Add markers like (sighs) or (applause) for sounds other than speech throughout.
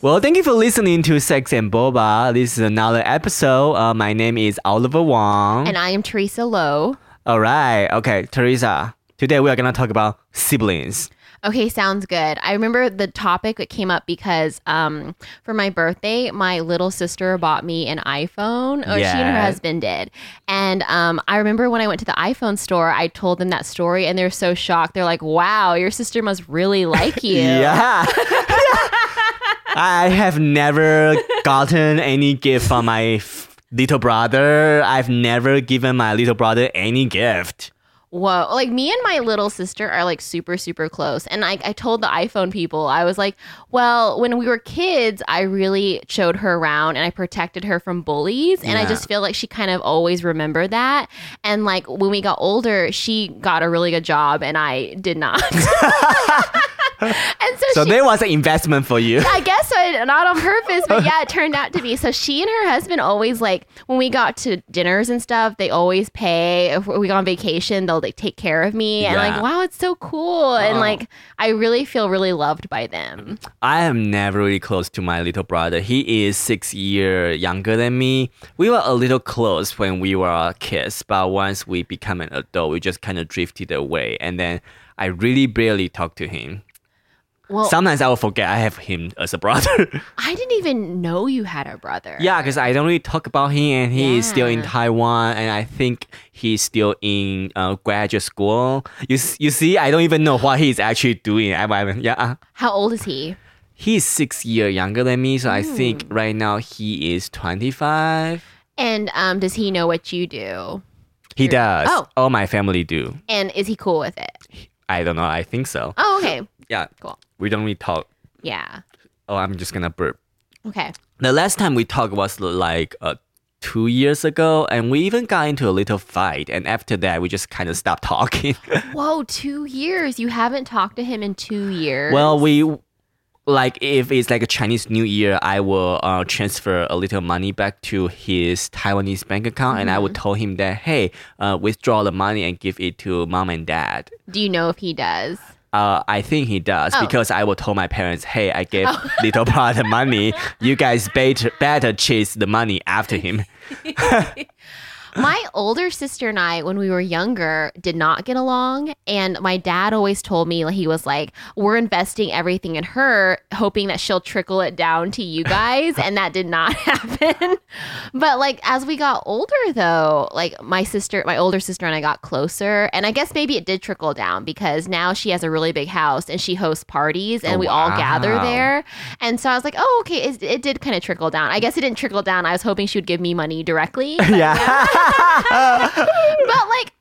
Well, thank you for listening to Sex and Boba. This is another episode. Uh, my name is Oliver Wong. And I am Teresa Lo. All right. Okay, Teresa. Today we are going to talk about siblings. Okay, sounds good. I remember the topic that came up because um, for my birthday, my little sister bought me an iPhone. Or she and her husband did. And um, I remember when I went to the iPhone store, I told them that story and they're so shocked. They're like, wow, your sister must really like (laughs) you. Yeah. (laughs) I have never gotten any gift from my f- little brother. I've never given my little brother any gift. Whoa. Like me and my little sister are like super, super close. And I, I told the iPhone people, I was like, well, when we were kids, I really showed her around and I protected her from bullies. And I just feel like she kind of always remembered that. And like when we got older, she got a really good job and I did not. (laughs) (laughs) and so, So she, there was an investment for you. I guess so, not on (laughs) purpose, but yeah, it turned out to be. So she and her husband always like when we got to dinners and stuff, they always pay. If we go on vacation, they'll like take care of me, and Yeah. like wow, it's so cool, and Oh. like I really feel really loved by them. I am never really close to my little brother. He is six year younger than me. We were a little close when we were kids, but once we become an adult, we just kind of drifted away. And then I really barely talk to him. Well, Sometimes I will forget I have him as a brother. (laughs) I didn't even know you had a brother. yeah, because I don't really talk about him, and he is still in Taiwan, and I think he's still in uh, graduate school. You you see, I don't even know what he's actually doing. I, I, yeah. How old is he? He's six years younger than me, so I think Hmm. right now he is 25. And um, does he know what you do? He does. Oh. All my family do. And is he cool with it? I don't know. I think so. Oh, okay. Yeah. Cool. We don't really talk. Yeah. Oh, I'm just gonna burp. Okay. The last time we talked was like uh, two years ago, and we even got into a little fight. And after that, we just kind of stopped talking. (laughs) Whoa, two years. You haven't talked to him in two years. well, we like if it's like a Chinese New Year, I will uh, transfer a little money back to his Taiwanese bank account, and I would tell him that hey, uh, withdraw the money and give it to mom and dad. do you know if he does? Uh, I think he does Oh. because I will tell my parents, hey, I gave (laughs) little brother money. You guys better, better chase the money after him. (laughs) (laughs) My older sister and I, when we were younger, did not get along. And my dad always told me, he was like, we're investing everything in her, hoping that she'll trickle it down to you guys. and that did not (laughs) happen. but like, as we got older, though, like my sister, my older sister and I got closer. And I guess maybe it did trickle down because now she has a really big house and she hosts parties and Oh, we all gather there. And so I was like, oh, okay, it, it did kind of trickle down. I guess it didn't trickle down. I was hoping she would give me money directly. (laughs) yeah. But like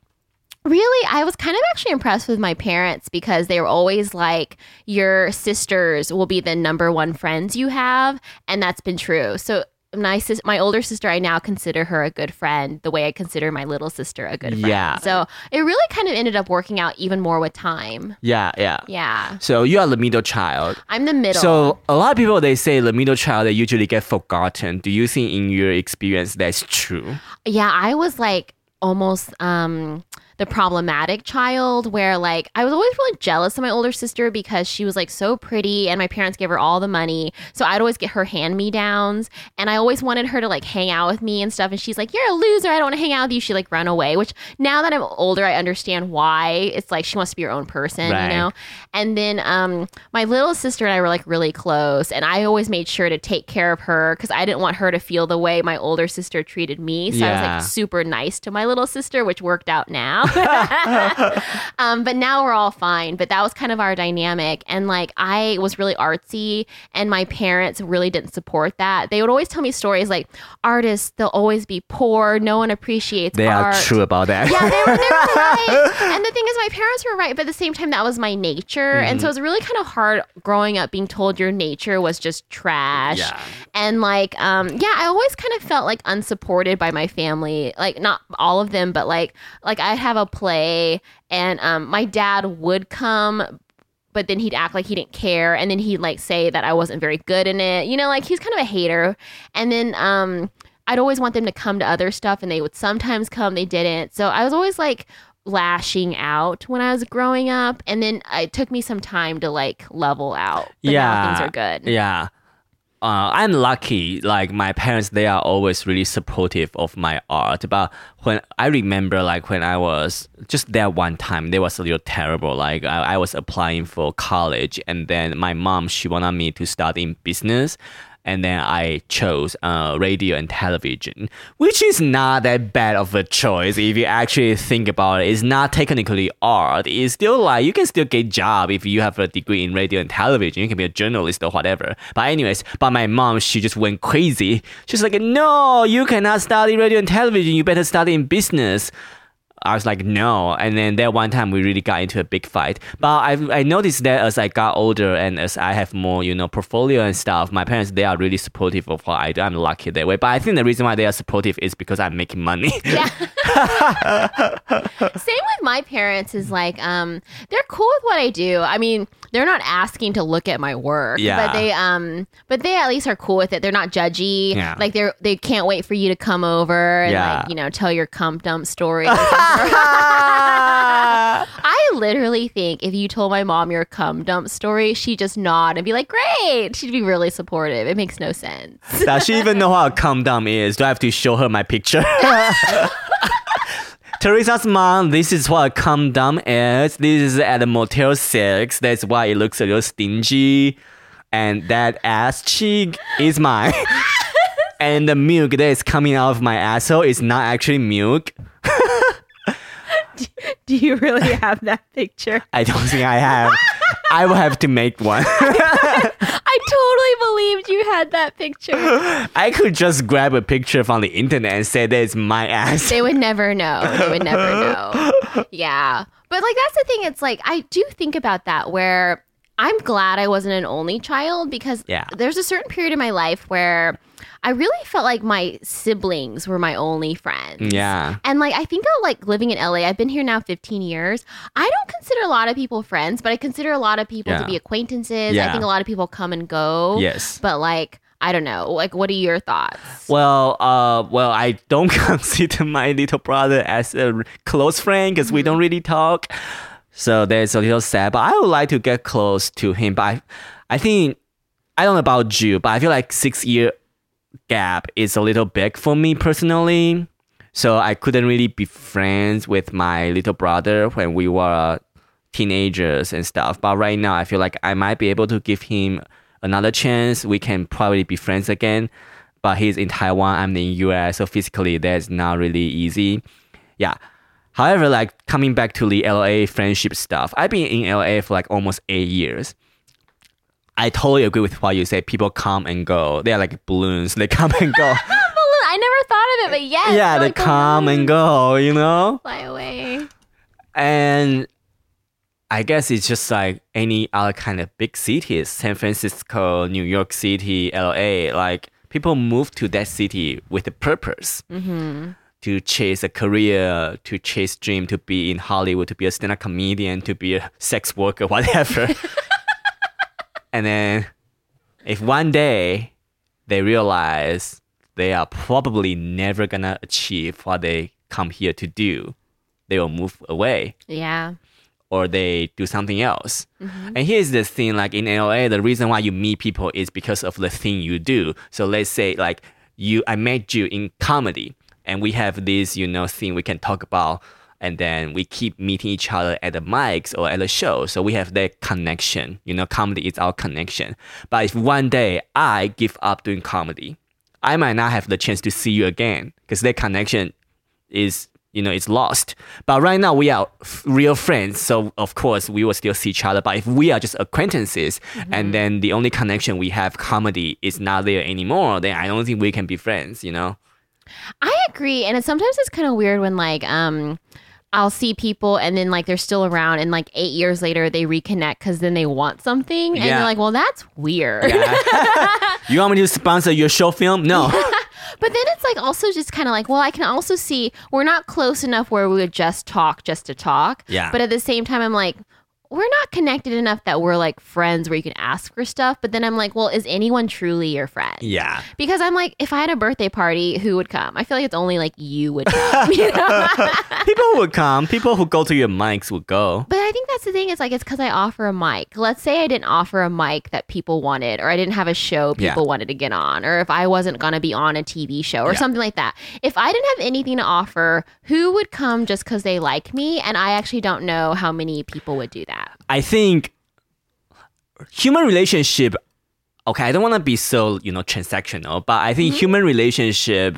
really i was kind of actually impressed with my parents because they were always like your sisters will be the number one friends you have and that's been true. So my sis- my older sister i now consider her a good friend the way i consider my little sister a good friend Yeah. so it really kind of ended up working out even more with time yeah, yeah. yeah So you are the middle child. i'm the middle So a lot of people they say the middle child they usually get forgotten. Do you think in your experience that's true? Yeah, I was like almost um the problematic child where like I was always really jealous of my older sister because she was like so pretty and my parents gave her all the money. So I'd always get her hand me downs and I always wanted her to like hang out with me and stuff and she's like, You're a loser, I don't want to hang out with you. She like run away, which now that I'm older I understand why. It's like she wants to be her own person, Right. you know? And then um my little sister and I were like really close and I always made sure to take care of her because I didn't want her to feel the way my older sister treated me. So I was like super nice to my little sister, which worked out now. (laughs) um, but now we're all fine. But that was kind of our dynamic. And like I was really artsy, and my parents really didn't support that. They would always tell me stories like artists, they'll always be poor. No one appreciates They art. are true about that. Yeah, they were, they were (laughs) right. And the thing is, my parents were right, but at the same time, that was my nature. And Mm-hmm. so it was really kind of hard growing up being told your nature was just trash. Yeah. And like, um, yeah, I always kind of felt like unsupported by my family. Like, not all of them, but like, like I have a play, and um, my dad would come. But then he'd act like he didn't care, and then he'd like say that I wasn't very good in it. You know, like he's kind of a hater. And then um, I'd always want them to come to other stuff, and they would sometimes come. They didn't. So I was always like lashing out when I was growing up, and then it took me some time to like level out. Yeah. things are good. Yeah. Uh, I'm lucky. Like my parents, they are always really supportive of my art. But when I remember, like when I was just there one time, they was a little terrible. Like I, I was applying for college, and then my mom she wanted me to study in business, and then I chose uh, radio and television, which is not that bad of a choice if you actually think about it. It's not technically art. It's still like you can still get a job if you have a degree in radio and television. You can be a journalist or whatever. But anyways, but my mom she just went crazy. She's like, no, you cannot study radio and television. You better study in business. I was like, no. And then that one time we really got into a big fight. But I, I noticed that as I got older and as I have more, you know, portfolio and stuff, my parents, they are really supportive of what I do. I'm lucky that way. But I think the reason why they are supportive is because I'm making money. (laughs) Yeah. (laughs) Same with my parents is like, um, they're cool with what I do. I mean, they're not asking to look at my work, Yeah. but they, um, but they at least are cool with it. They're not judgy. Yeah. Like they're, they can't wait for you to come over and Yeah. like, you know, tell your cum dump story. (laughs) (laughs) I literally think if you told my mom your cum dump story, she'd just nod and be like, great. She'd be really supportive. It makes no sense. (laughs) Does she even know how a cum dump is? Do I have to show her my picture? (laughs) Teresa's mom, this is what a cum dump is. This is at a Motel 6. That's why it looks a little stingy. And that ass cheek is mine. and the milk that is coming out of my asshole is not actually milk. (laughs) Do you really have that picture? I don't think I have. I will have to make one. (laughs) I totally believed you had that picture. (laughs) I could just grab a picture from the internet and say that it's my ass. They would never know. They would never know. Yeah. But like that's the thing, it's like I do think about that where I'm glad I wasn't an only child because Yeah. there's a certain period in my life where I really felt like my siblings were my only friends. Yeah. And like I think of like living in LA, I've been here now 15 years. I don't consider a lot of people friends, but I consider a lot of people to be acquaintances. I think a lot of people come and go. Yes. But like I don't know. Like what are your thoughts? Well, uh, well, I don't (laughs) consider my little brother as a close friend because we don't really talk. So that's a little sad. But I would like to get close to him. But I, I think I don't know about you, but I feel like six year gap is a little big for me personally. So I couldn't really be friends with my little brother when we were uh, teenagers and stuff. But right now, I feel like I might be able to give him another chance. We can probably be friends again. But he's in Taiwan, I'm in US, so physically that's not really easy. Yeah. However, like coming back to the LA friendship stuff, I've been in LA for like almost eight years. I totally agree with what you say. People come and go. They're like balloons. They come and go. (laughs) Balloon. I never thought of it, but yes. yeah, they're like come and go, you know? Fly away. And I guess it's just like any other kind of big cities, San Francisco, New York City, LA. Like people move to that city with a purpose mm-hmm. To chase a career, to chase dream, to be in Hollywood, to be a stand-up comedian, to be a sex worker, (laughs) whatever. and then if one day they realize they are probably never gonna achieve what they come here to do, they will move away Yeah. or they do something else. Mm-hmm. And here's the thing like in LA, the reason why you meet people is because of the thing you do. So let's say like you I met you in comedy and we have this, you know, thing we can talk about. And then we keep meeting each other at the mics or at the show. So we have that connection. You know, comedy is our connection. But if one day I give up doing comedy, I might not have the chance to see you again. Because that connection is you know it's lost. But right now we are f- real friends. So of course we will still see each other. But if we are just acquaintances mm-hmm. and then the only connection we have comedy is not there anymore then i don't think we can be friends you know I agree. And it, sometimes it's kind of weird when like um I'll see people and then like they're still around and like eight years later they reconnect because then they want something and Yeah. you're like, well, that's weird. (laughs) you want me to sponsor your show film no (laughs) But then it's like also just kind of like, well, I can also see we're not close enough where we would just talk just to talk. Yeah. But at the same time, I'm like, we're not connected enough that we're like friends where you can ask for stuff. But then I'm like, well, is anyone truly your friend? yeah Because I'm like, if I had a birthday party, who would come? I feel like it's only like you would come. (laughs) you know? (laughs) people would come people who go to your mics would go But I think that's the thing. Is like it's because I offer a mic. Let's say I didn't offer a mic that people wanted, or I didn't have a show Yeah. people wanted to get on, or if I wasn't gonna be on a TV show or Yeah. something like that. If I didn't have anything to offer, who would come just because they like me? And I actually don't know how many people would do that. I think human relationship. Okay, I don't want to be so you know transactional, but I Mm-hmm. think human relationship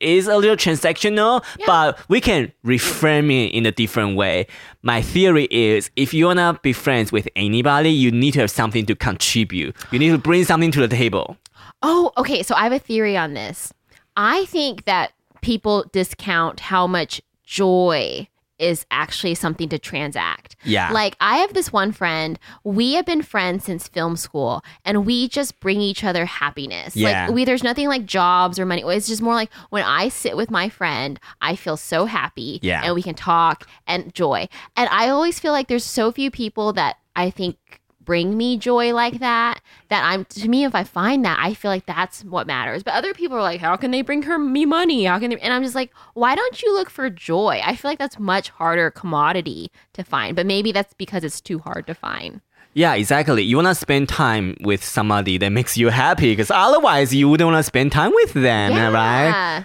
is a little transactional. But we can reframe it in a different way. My theory is, if you wanna be friends with anybody, you need to have something to contribute. You need to bring something to the table. Oh, okay. So I have a theory on this. I think that people discount how much joy is actually something to transact. Yeah. Like I have this one friend, we have been friends since film school and we just bring each other happiness. Yeah. Like we there's nothing like jobs or money. It's just more like when I sit with my friend, I feel so happy Yeah. and we can talk and joy. And I always feel like there's so few people that I think bring me joy like that that I'm to me if I find that I feel like that's what matters. But other people are like how can they bring her me money? How can they and I'm just like why don't you look for joy? I feel like that's much harder commodity to find. But maybe that's because it's too hard to find. Yeah, exactly. You wanna spend time with somebody that makes you happy, because otherwise you wouldn't wanna spend time with them, right? Yeah.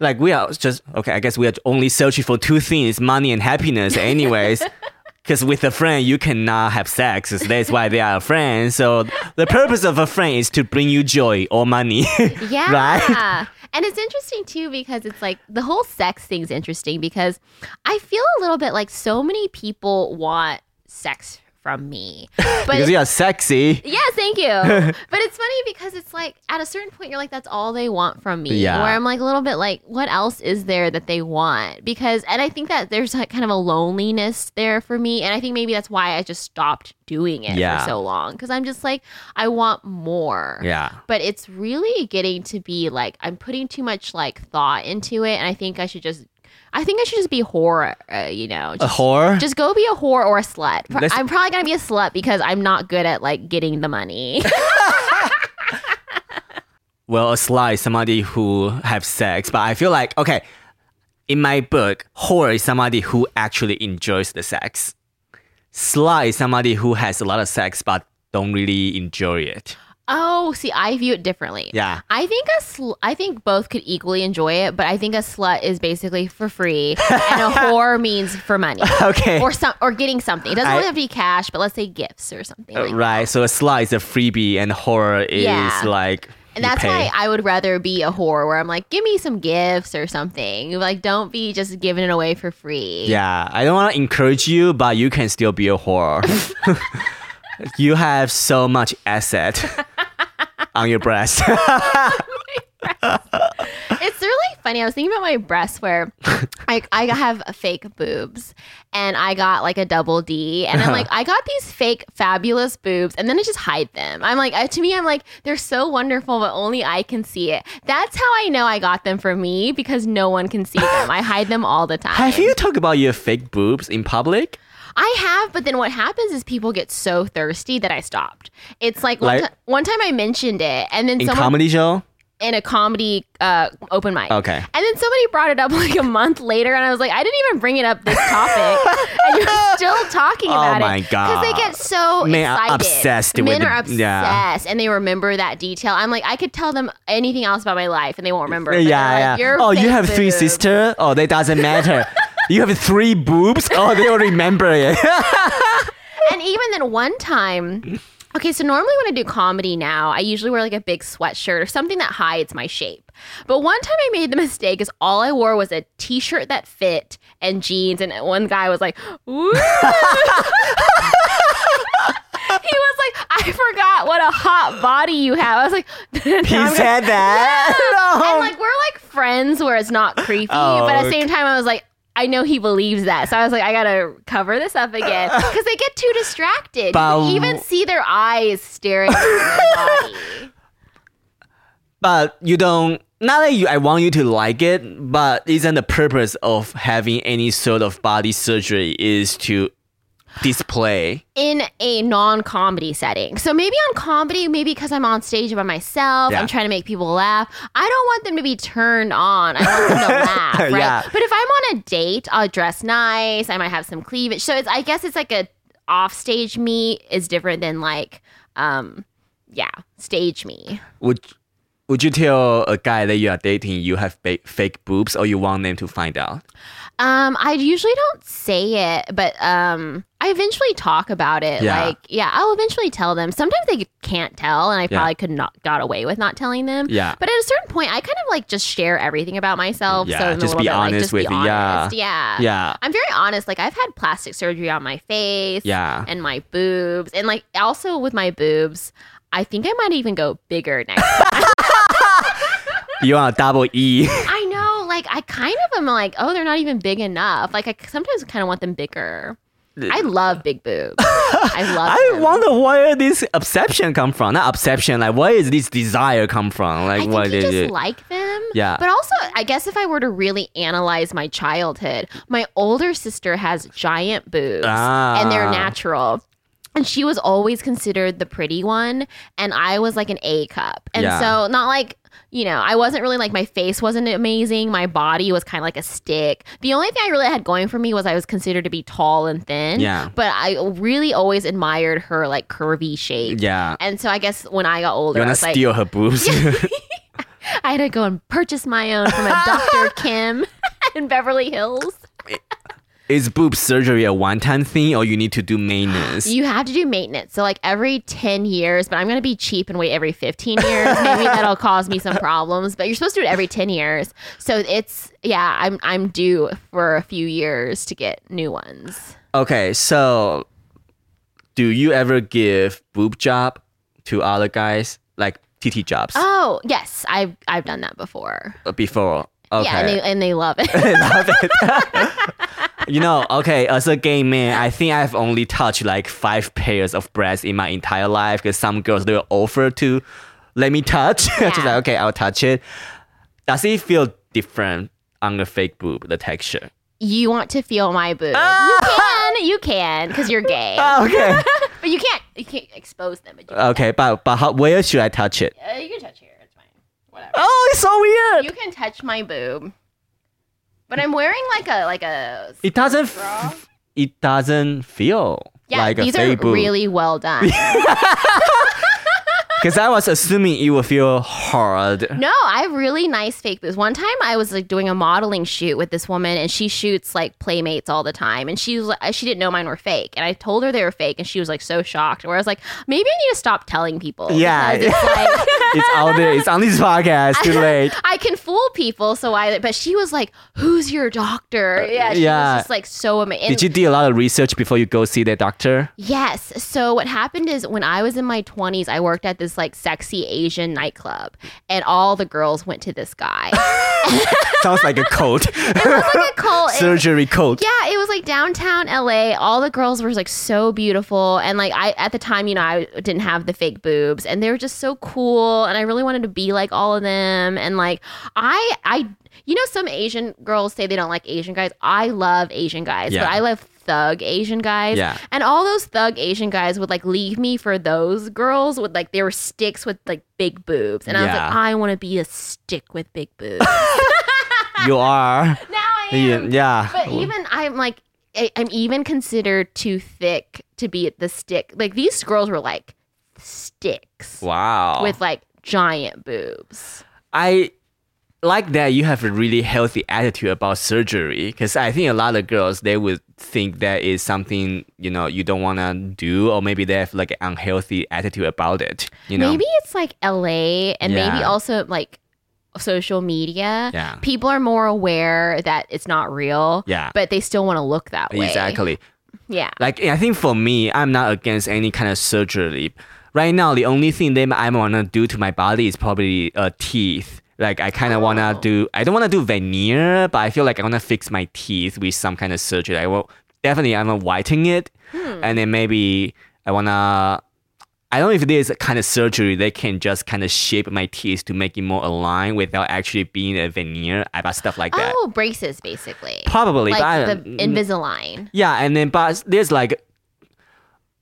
Like we are just okay. I guess we are only searching for two things: money and happiness. Anyways, (laughs) because with a friend you cannot have sex. so That's why they are friends. So the purpose of a friend is to bring you joy or money. (laughs) Yeah. Right? And it's interesting too because it's like the whole sex thing's interesting because I feel a little bit like so many people want sex from me. (laughs) But because you are sexy. Yeah, thank you. (laughs) but it's funny because it's like at a certain point you're like that's all they want from me. Yeah. Where I'm like a little bit like what else is there that they want? Because and I think that there's like kind of a loneliness there for me and I think maybe that's why I just stopped doing it Yeah. for so long cuz I'm just like I want more. Yeah. But it's really getting to be like I'm putting too much like thought into it and I think I should just I think I should just be whore, uh, you know. A Just, whore. just go be a whore or a slut. That's- I'm probably gonna be a slut because I'm not good at like getting the money. (laughs) well, a slut is somebody who have sex, but I feel like okay. In my book, whore is somebody who actually enjoys the sex. Slut is somebody who has a lot of sex but don't really enjoy it. Oh, see, I view it differently. Yeah. I think a sl- I think both could equally enjoy it, but I think a slut is basically for free, and a (laughs) whore means for money Okay. or some or getting something. It doesn't I- really have to be cash, but let's say gifts or something. Like right. So a slut is a freebie and horror is Yeah. like And that's pay. why I would rather be a whore where I'm like, give me some gifts or something. Like, don't be just giving it away for free. Yeah, I don't want to encourage you, but you can still be a whore. (laughs) (laughs) you have so much asset (laughs) on your breast. (laughs) It's really funny. I was thinking about my breasts where (laughs) I, I have fake boobs and I got like a double D. And I'm uh-huh. like, I got these fake fabulous boobs and then I just hide them. I'm like, I, to me, I'm like, they're so wonderful, but only I can see it. That's how I know I got them for me because no one can see them. I hide them all the time. have you talked about your fake boobs in public? I have, but then what happens is people get so thirsty that I stopped. It's like one, Like- ti- one time I mentioned it, and then In someone comedy show? in a comedy uh, open mic. Okay. And then somebody brought it up (laughs) like a month later, and I was like, I didn't even bring it up this topic, and you're (laughs) still talking Oh about my it because they God. get so Men are excited. obsessed with Men the- are obsessed, yeah. and they remember that detail. I'm like, I could tell them anything else about my life, and they won't remember. Yeah, yeah. like, oh, you have three sisters? Oh, that doesn't matter. (laughs) you have three boobs? Oh, they will remember it. (laughs) and even then one time okay so normally when i do comedy now i usually wear like a big sweatshirt or something that hides my shape but one time i made the mistake is all i wore was a t-shirt that fit and jeans and one guy was like Ooh. (laughs) he was like i forgot what a hot body you have i was like (laughs) he "I'm gonna- said that? No. and like we're like friends where it's not creepy, Oh, but at the oh, okay. same time, I was like, I know he believes that, so I was like, I gotta cover this up again (laughs) because they get too distracted. But- you even see their eyes staring at my (laughs) body. but you don't not that you I want you to like it, but isn't the purpose of having any sort of body surgery is to display? in a non-comedy setting. So maybe on comedy, maybe because I'm on stage by myself, Yeah. I'm trying to make people laugh. I don't want them to be turned on. I want them to (laughs) laugh, right? Yeah. But if I'm on a date, I'll dress nice. I might have some cleavage. So it's, I guess it's like a off-stage me is different than like, um, yeah, stage me. Would Would you tell a guy that you are dating you have fake boobs, or you want them to find out? Um, I usually don't say it, but um, I eventually talk about it. Yeah. Like, yeah, I'll eventually tell them. Sometimes they can't tell, and I Yeah. probably could not got away with not telling them. Yeah. But at a certain point, I kind of like just share everything about myself. Yeah, so just be bit, like, honest just with be it. Yeah. Yeah. Yeah. I'm very honest. Like I've had plastic surgery on my face. Yeah. And my boobs, and like also with my boobs, I think I might even go bigger next. time. (laughs) You want a double E? (laughs) I. Like I kind of am like, oh, they're not even big enough. Like I sometimes kind of want them bigger. I love big boobs. I (laughs) love. I them. wonder where this obsession come from. Not obsession, like where is this desire come from? Like I what you just it? like them. Yeah. But also, I guess if I were to really analyze my childhood, my older sister has giant boobs and they're Ah. natural. And she was always considered the pretty one. And I was like an A cup. And Yeah. so, not like, you know, I wasn't really like my face wasn't amazing. My body was kind of like a stick. The only thing I really had going for me was I was considered to be tall and thin. Yeah. But I really always admired her like curvy shape. yeah. And so I guess when I got older, You was like, her boobs? (laughs) (laughs) I had to go and purchase my own from a Dr. (laughs) Kim in Beverly Hills. Is boob surgery a one-time thing, or you need to do maintenance? You have to do maintenance. So, like every 10 years, but I'm going to be cheap and wait every 15 years. Maybe that'll cause me some problems, but you're supposed to do it every 10 years. So, it's, yeah, I'm, I'm due for a few years to get new ones. Okay, so do you ever give boob job to other guys, like TT jobs Oh, yes, I've, I've done that before. before? Okay. Yeah, and they, and they love it. (laughs) love it. (laughs) you know, okay, as a gay man, I think I've only touched like five pairs of breasts in my entire life because some girls they will offer to let me touch. (laughs) Just Yeah. like, okay, I'll touch it. Does it feel different on the fake boob, the texture? you want to feel my boob. You can, you can, because you're gay. (laughs) Okay. (laughs) But you can't, you can't expose them. But okay, but but how, where should I touch it? uh, you can touch here. It's fine. Whatever. Oh, it's so weird. You can touch my boob. But I'm wearing like a like a It doesn't. F- it doesn't feel yeah. like a these fake are really well done. (laughs) (laughs) Because I was assuming it would feel hard. no, I have really nice fake boobs. One time I was like doing a modeling shoot with this woman, and she shoots like playmates all the time, and she was like, uh, she didn't know mine were fake, and I told her they were fake, and she was like so shocked. Where I was like, maybe I need to stop telling people. Yeah. it's (laughs) like. It's out there. It's on this podcast. Too late. (laughs) I can fool people, so I. But she was like, "Who's your doctor?" Uh, yeah, she yeah. was just like so amazing. Did you do a lot of research before you go see the doctor? Yes. So what happened is when I was in my 20s, I worked at this like sexy Asian nightclub and all the girls went to this guy. (laughs) (laughs) Sounds like a cult. it was like a cult. It- (laughs) Surgery cult. yeah, it was like downtown LA. All the girls were like so beautiful and like I at the time, you know, I didn't have the fake boobs and they were just so cool and I really wanted to be like all of them and like I I you know some Asian girls say they don't like Asian guys. I love Asian guys, Yeah. but I love thug Asian guys. Yeah. And all those thug Asian guys would like leave me for those girls with like they were sticks with like big boobs. And I was Yeah. like, I want to be a stick with big boobs. (laughs) You are. now I Yeah. am. yeah. But even I'm like I- I'm even considered too thick to be the stick. Like these girls were like sticks wow. with like giant boobs. I like that you have a really healthy attitude about surgery because I think a lot of girls they would think that is something you know you don't want to do or maybe they have like an unhealthy attitude about it. You know. Maybe it's like LA and maybe also like social media. Yeah. People are more aware that it's not real. Yeah. But they still want to look that way. Exactly. Yeah. Like I think for me, I'm not against any kind of surgery. Right now, the only thing that I wanna do to my body is probably uh, teeth. Like I kind of wanna Oh. do. I don't wanna do veneer, but I feel like I wanna fix my teeth with some kind of surgery. I will definitely I wanna whiten it, Hmm. and then maybe I wanna. I don't know if there's a kind of surgery that can just kind of shape my teeth to make it more aligned without actually being a veneer about stuff like that. Oh, braces basically. Probably, like I- the Invisalign. yeah, and then but there's like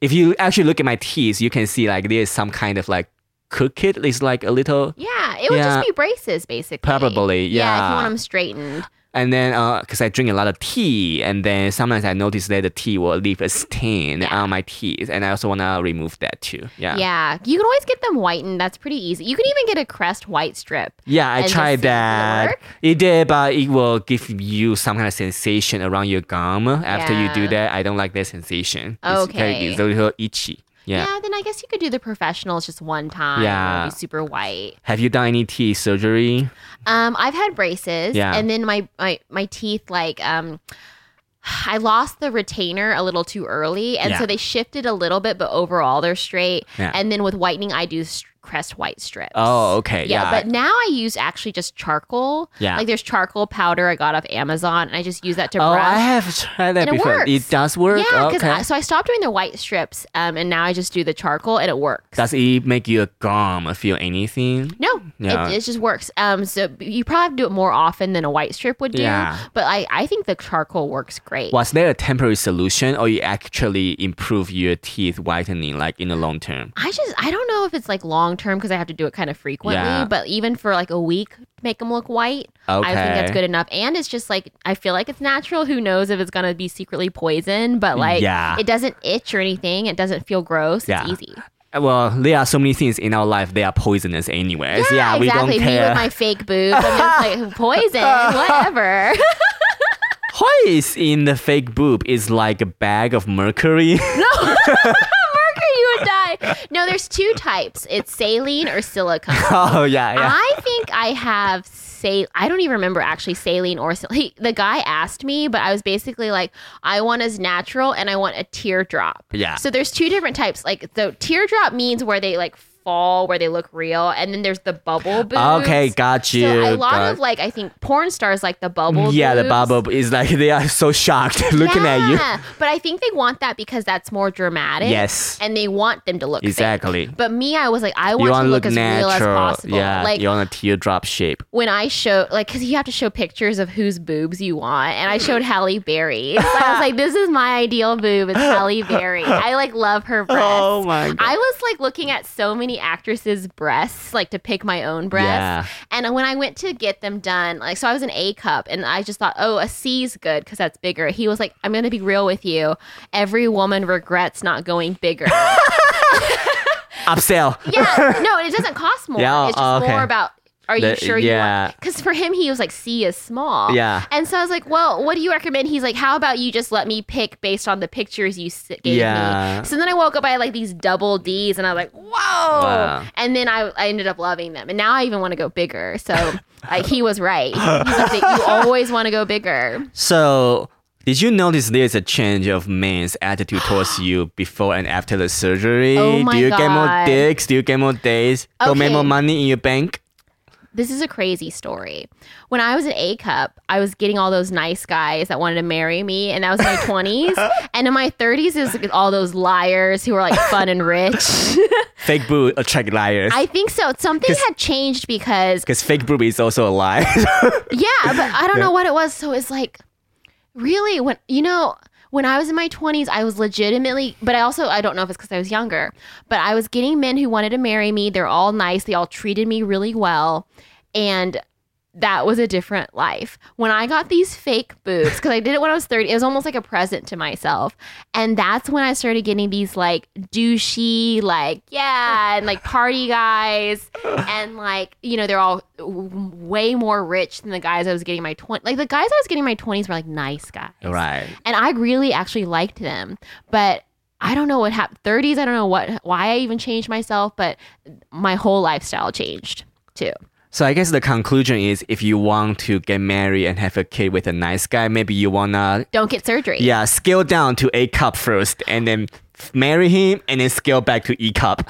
if you actually look at my teeth, you can see like there's some kind of like crooked. It's like a little Yeah, it would Yeah. just be braces, basically. Probably, Yeah, if you want them straightened. And then, uh, because I drink a lot of tea, and then sometimes I notice that the tea will leave a stain Yeah. on my teeth, and I also want to remove that too. Yeah. Yeah, you can always get them whitened. That's pretty easy. You can even get a Crest white strip. Yeah, I tried it that. It did, but it will give you some kind of sensation around your gum after you do that. I don't like that sensation. It's, Okay. it's a little itchy. Yeah. Yeah. then I guess you could do the professionals just one time. Yeah. Be super white. Have you done any teeth surgery? Um, I've had braces. Yeah. And then my, my, my teeth, like, um, (sighs) I lost the retainer a little too early. And Yeah. so they shifted a little bit, but overall they're straight. Yeah. And then with whitening, I do st- Crest white strips. Oh, okay. Yeah, Yeah. but now I use actually just charcoal. Yeah. Like there's charcoal powder I got off Amazon, and I just use that to brush. oh, brush. I have (laughs) tried that And it before. works. It does work. Yeah, because okay. so I stopped doing the white strips, um, and now I just do the charcoal, and it works. Does it make your gum feel anything? no, Yeah. it, it just works. Um, so you probably have to do it more often than a white strip would do. Yeah. But I, I think the charcoal works great. Was there a temporary solution, or you actually improve your teeth whitening, like in the long term? I just I don't know if it's like long term because I have to do it kind of frequently. Yeah. But even for like a week, make them look white. I think that's good enough. And it's just like I feel like it's natural. Who knows if it's gonna be secretly poison? But like Yeah. it doesn't itch or anything. It doesn't feel gross. Yeah. It's easy. Uh, well, there are so many things in our life they are poisonous anyways. Yeah, we exactly. don't Me with my fake boobs. I'm just like (laughs) poison, whatever. What is in the fake boob is like a bag of mercury. (laughs) Mercury, (laughs) (laughs) No, there's two types. It's saline or silicone. (laughs) oh yeah, yeah. I think I have say I don't even remember actually saline or sil- he, the guy asked me, but I was basically like, I want as natural and I want a teardrop. Yeah. So there's two different types. Like the teardrop means where they like fall, where they look real, and then there's the bubble (gasps) boobs. okay, got you. So a lot got- of like I think porn stars like the bubble. Mm, yeah, the boobs. bubble is like (laughs) they are so shocked (laughs) looking at you. But I think they want that because that's more dramatic. Yes. And they want them to look fake. Exactly. But me, I was like, I want want to look, look as real as possible. Yeah, like you want a teardrop shape. when I show like because you have to show pictures of whose boobs you want, and I showed Halle Berry. So I was like, this is my ideal boob. It's (laughs) Halle Berry. I like love her oh breasts. Oh my god. I was like looking at so many actresses' breasts, like to pick my own breasts. Yeah. And when I went to get them done, like, so I was an A cup, and I just thought, oh, a C's good because that's bigger. He was like, I'm going to be real with you. Every woman regrets not going bigger. (laughs) Upsell. yeah, (laughs) no, it doesn't cost more. Yeah, it's just oh, okay. more about. Are you The- sure you yeah. want? Because for him, he was like, C is small. Yeah. And so I was like, well, what do you recommend? He's like, how about you just let me pick based on the pictures you gave Yeah. me? So then I woke up, I had like these double D's, and I was like, whoa. Wow. And then I, I ended up loving them. And now I even want to go bigger. So (laughs) like, he was right. He's like, you always want to go bigger. So, did you notice there's a change of men's attitude (gasps) towards you before and after the surgery? Oh my Do you get more dicks? Do you get more days? Do you make more money in your bank? This is a crazy story. When I was an A cup, I was getting all those nice guys that wanted to marry me, and that was my (laughs) 20s. and in my 30s, is like all those liars who were like fun and rich. (laughs) Fake boob attract uh, liars. I think so. Something had changed because, Because fake boob is also a lie. (laughs) yeah, but I don't know what it was. So it's like, really, when, you know, when I was in my 20s, I was legitimately, but I also, I don't know if it's because I was younger, but I was getting men who wanted to marry me. They're all nice. They all treated me really well. And that was a different life. When I got these fake boobs, because I did it when I was 30, it was almost like a present to myself. And that's when I started getting these like douchey, like, yeah, and like party guys. And like, you know, they're all w- way more rich than the guys I was getting in my 20s. Like, the guys I was getting in my 20s were like nice guys. right. And I really actually liked them. But I don't know what happened. 30s, I don't know what why I even changed myself, but my whole lifestyle changed too. So I guess the conclusion is if you want to get married and have a kid with a nice guy, maybe you wanna Don't get surgery. yeah scale down to A cup first, and then marry him, and then scale back to E cup. (laughs)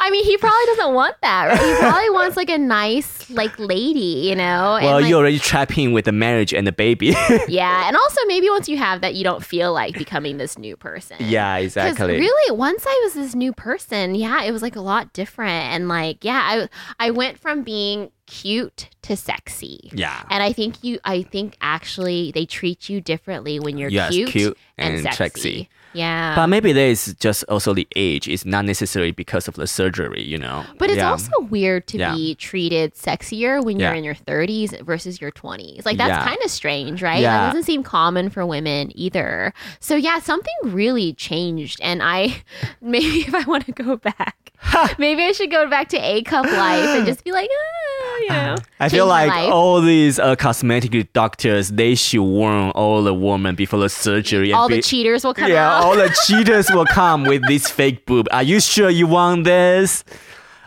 I mean, he probably doesn't want that. Right? He probably wants like a nice like lady, you know. Well, like, you already trap him with the marriage and the baby. (laughs) yeah, and also maybe once you have that, you don't feel like becoming this new person. Yeah, exactly. Because really, once I was this new person, yeah, it was like a lot different. And like, yeah, I I went from being cute to sexy. Yeah. And I think you I think actually they treat you differently when you're Yes, cute, cute and, and sexy. sexy. Yeah. But maybe there is just also the age. It's not necessarily because of the surgery, you know. But it's yeah. also weird to Yeah. be treated sexier when you're in your 30s versus your 20s. Like that's kind of strange, right? Yeah. That doesn't seem common for women either. So yeah, something really changed and I (laughs) maybe if I want to go back, maybe I should go back to A cup life and (gasps) just be like, ah, know. I feel like all these uh, cosmetic doctors, they should warn all the women before the surgery. all the cheaters will come yeah, out. all the (laughs) cheaters will come with this fake boob. Are you sure you want this?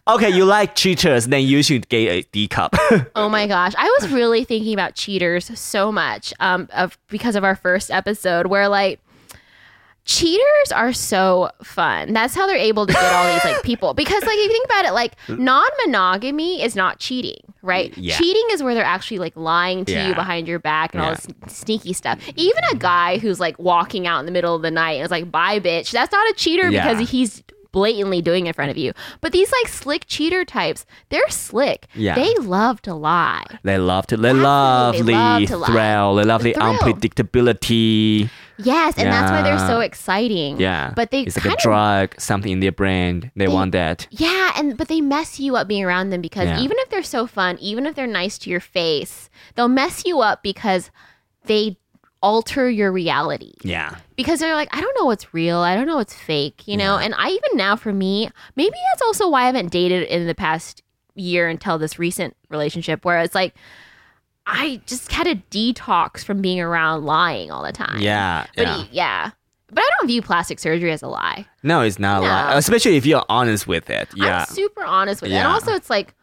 Okay, you like cheaters, then you should get a D cup. (laughs) Oh my gosh, I was really thinking about cheaters so much um, of because of our first episode where like cheaters are so fun. That's how they're able to get all these like (laughs) people because like if you think about it like non-monogamy is not cheating, right? Mm, yeah. Cheating is where they're actually like lying to you behind your back and all this sneaky stuff. Even a guy who's like walking out in the middle of the night and is like, "Bye bitch." That's not a cheater Yeah. because he's blatantly doing in front of you. But these like slick cheater types, they're slick. Yeah. They love to lie. they love to, they love the love to lie. thrill, they love the, thrill. unpredictability. Yes, and that's why they're so exciting. Yeah, But they it's like a of drug, something in their brain. They, They- want that. Yeah, and but they mess you up being around them because Yeah. even if they're so fun, even if they're nice to your face, they'll mess you up because they alter your reality. Yeah, Because they're like, I don't know what's real, I don't know what's fake, you know? Yeah. And I even now for me, maybe that's also why I haven't dated in the past year until this recent relationship where it's like I just had a detox from being around lying all the time. yeah, But yeah. yeah. But I don't view plastic surgery as a lie. No, it's not a lie. Especially if you're honest with it. Yeah. I'm super honest with it. And also, it's like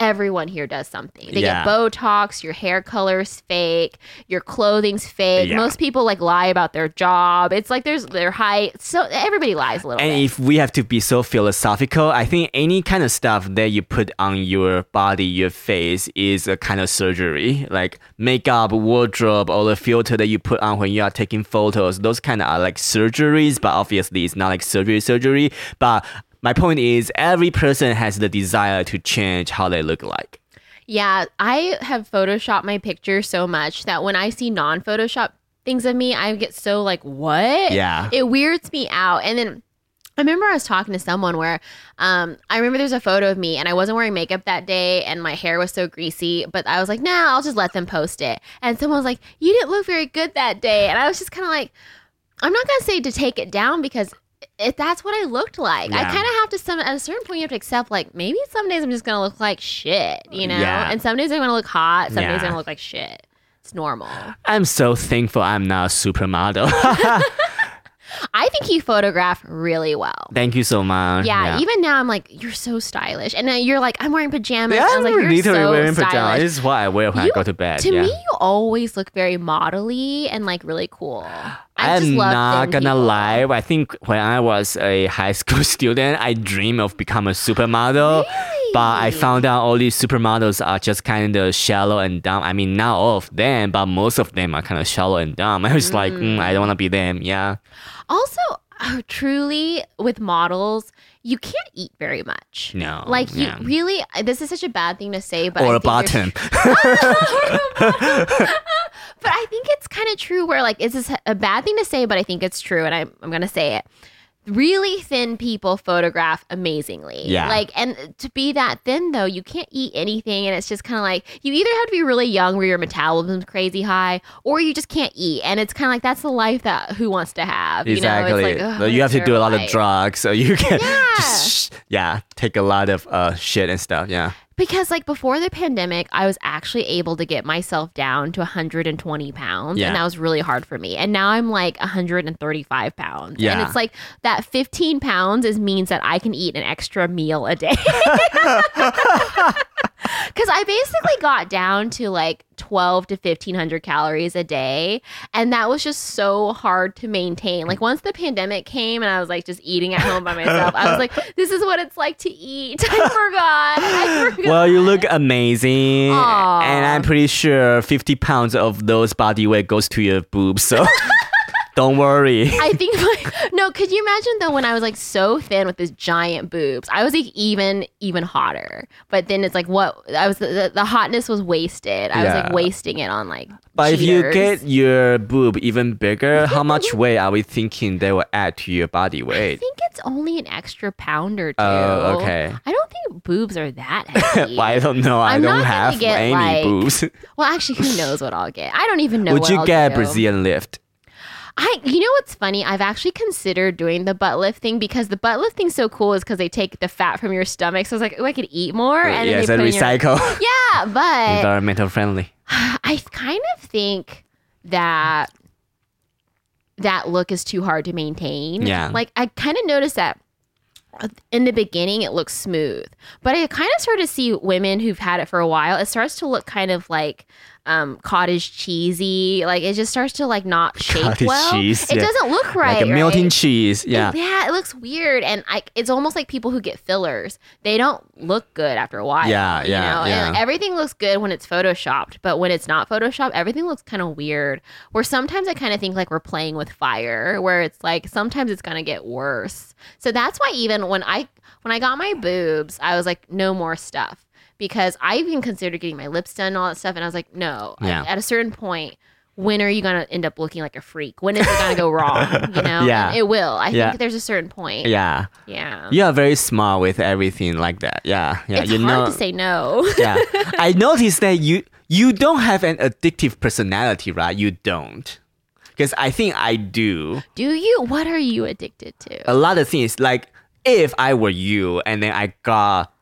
everyone here does something. They Yeah. get Botox, your hair color's fake, your clothing's fake. Yeah. Most people like lie about their job. It's like there's their height. So everybody lies a little bit. And bit. if we have to be so philosophical, I think any kind of stuff that you put on your body, your face, is a kind of surgery. Like makeup, wardrobe, or the filter that you put on when you are taking photos. Those kind of are like surgeries, but obviously it's not like surgery, surgery. But my point is, every person has the desire to change how they look like. yeah, I have photoshopped my picture so much that when I see non-photoshop things of me, I get so like, what? Yeah. it weirds me out. And then I remember I was talking to someone where um, I remember there's a photo of me and I wasn't wearing makeup that day and my hair was so greasy, but I was like, nah, I'll just let them post it. And someone was like, you didn't look very good that day. And I was just kind of like, I'm not going to say to take it down because if that's what I looked like. I kind of have to some at a certain point you have to accept like maybe some days I'm just gonna look like shit, you know? Yeah. And some days I'm gonna look hot, some days I'm gonna look like shit. It's normal. I'm so thankful I'm not a supermodel. (laughs) I think you photograph really well. Thank you so much. Yeah, even now I'm like, you're so stylish. And then you're like, I'm wearing pajamas. Yeah, I I'm like, you're literally so wearing pajamas. This is what I wear when You- I go to bed. To yeah. me, you always look very modelly and like really cool. I love not gonna people. lie. I think when I was a high school (laughs) student, I dreamed of becoming a supermodel. But I found out all these supermodels are just kind of shallow and dumb. I mean, not all of them, but most of them are kind of shallow and dumb. (laughs) I was like, mm, I don't want to be them. Yeah. Also, uh, truly, with models, you can't eat very much. No. Like you yeah. really, this is such a bad thing to say, but or I a think bottom. (laughs) but I think it's kind of true. Where like, it's this a bad thing to say, but I think it's true, and I'm I'm gonna say it. Really thin people photograph amazingly. Yeah. Like, and to be that thin though, you can't eat anything, and it's just kind of like you either have to be really young where your metabolism's crazy high, or you just can't eat, and it's kind of like that's the life that who wants to have. exactly. You know, it's like, you have to do a lot of drugs, so you can (laughs) Yeah. just yeah take a lot of uh shit and stuff. Yeah. Because like before the pandemic, I was actually able to get myself down to 120 pounds, Yeah. and that was really hard for me. And now I'm like 135 pounds, and it's like that 15 pounds is means that I can eat an extra meal a day. (laughs) (laughs) (laughs) Because I basically got down to like 12 to 1500 calories a day, and that was just so hard to maintain. Like once the pandemic came, and I was like just eating at home by myself, I was like, (laughs) "This is what it's like to eat." (laughs) I forgot. I forgot. Well, you look amazing, Aw. and I'm pretty sure 50 pounds of those body weight goes to your boobs. So Don't worry. I (laughs) think like no, could you imagine though when I was like so thin with this giant boobs, I was like even even hotter. But then it's like what I was the, the hotness was wasted. I was like wasting it on like. But if you get your boob even bigger, (laughs) how much weight are we thinking they will add to your body weight? I think it's only an extra pound or two. Oh, okay. I don't think boobs are that (laughs) heavy. well, I don't know. I I'm don't have get, any like- boobs. Well, actually, who knows what I'll get? I don't even know. Would what you I'll get a do. Brazilian lift? I, you know what's funny? I've actually considered doing the butt lift thing because the butt lift thing's so cool is because they take the fat from your stomach. So I was like, oh, I could eat more. And yes, then they in your- recycle. (laughs) (laughs) Yeah, but Environmental friendly. (sighs) I kind of think that that look is too hard to maintain. Yeah. Like I kind of noticed that in the beginning it looks smooth, but I kind of started to see women who've had it for a while. It starts to look kind of like um, cottage cheesy. Like it just starts to like not shape Cottage well. cheese, it yeah. doesn't look right. like a melting right? cheese. Yeah. It- yeah, it looks weird, and I, it's almost like people who get fillers. They don't look good after a while. Yeah, you yeah. And yeah. everything looks good when it's photoshopped, but when it's not photoshopped, everything looks kind of weird. Where sometimes I kind of think like we're playing with fire, where it's like sometimes it's gonna get worse. So that's why even when I when I got my boobs, I was like, no more stuff. Because I even considered getting my lips done and all that stuff, and I was like, no. Yeah. at a certain point, when are you gonna end up looking like a freak? When is it gonna go (laughs) wrong? You know? Yeah. And it will. I Yeah. think there's a certain point. Yeah. Yeah. You are very smart with everything like that. Yeah. Yeah. It's you hard know. to say no. yeah. (laughs) I noticed that you you don't have an addictive personality, right? You don't. Because I think I do. Do you? What are you addicted to? A lot of things like if I were you and then I got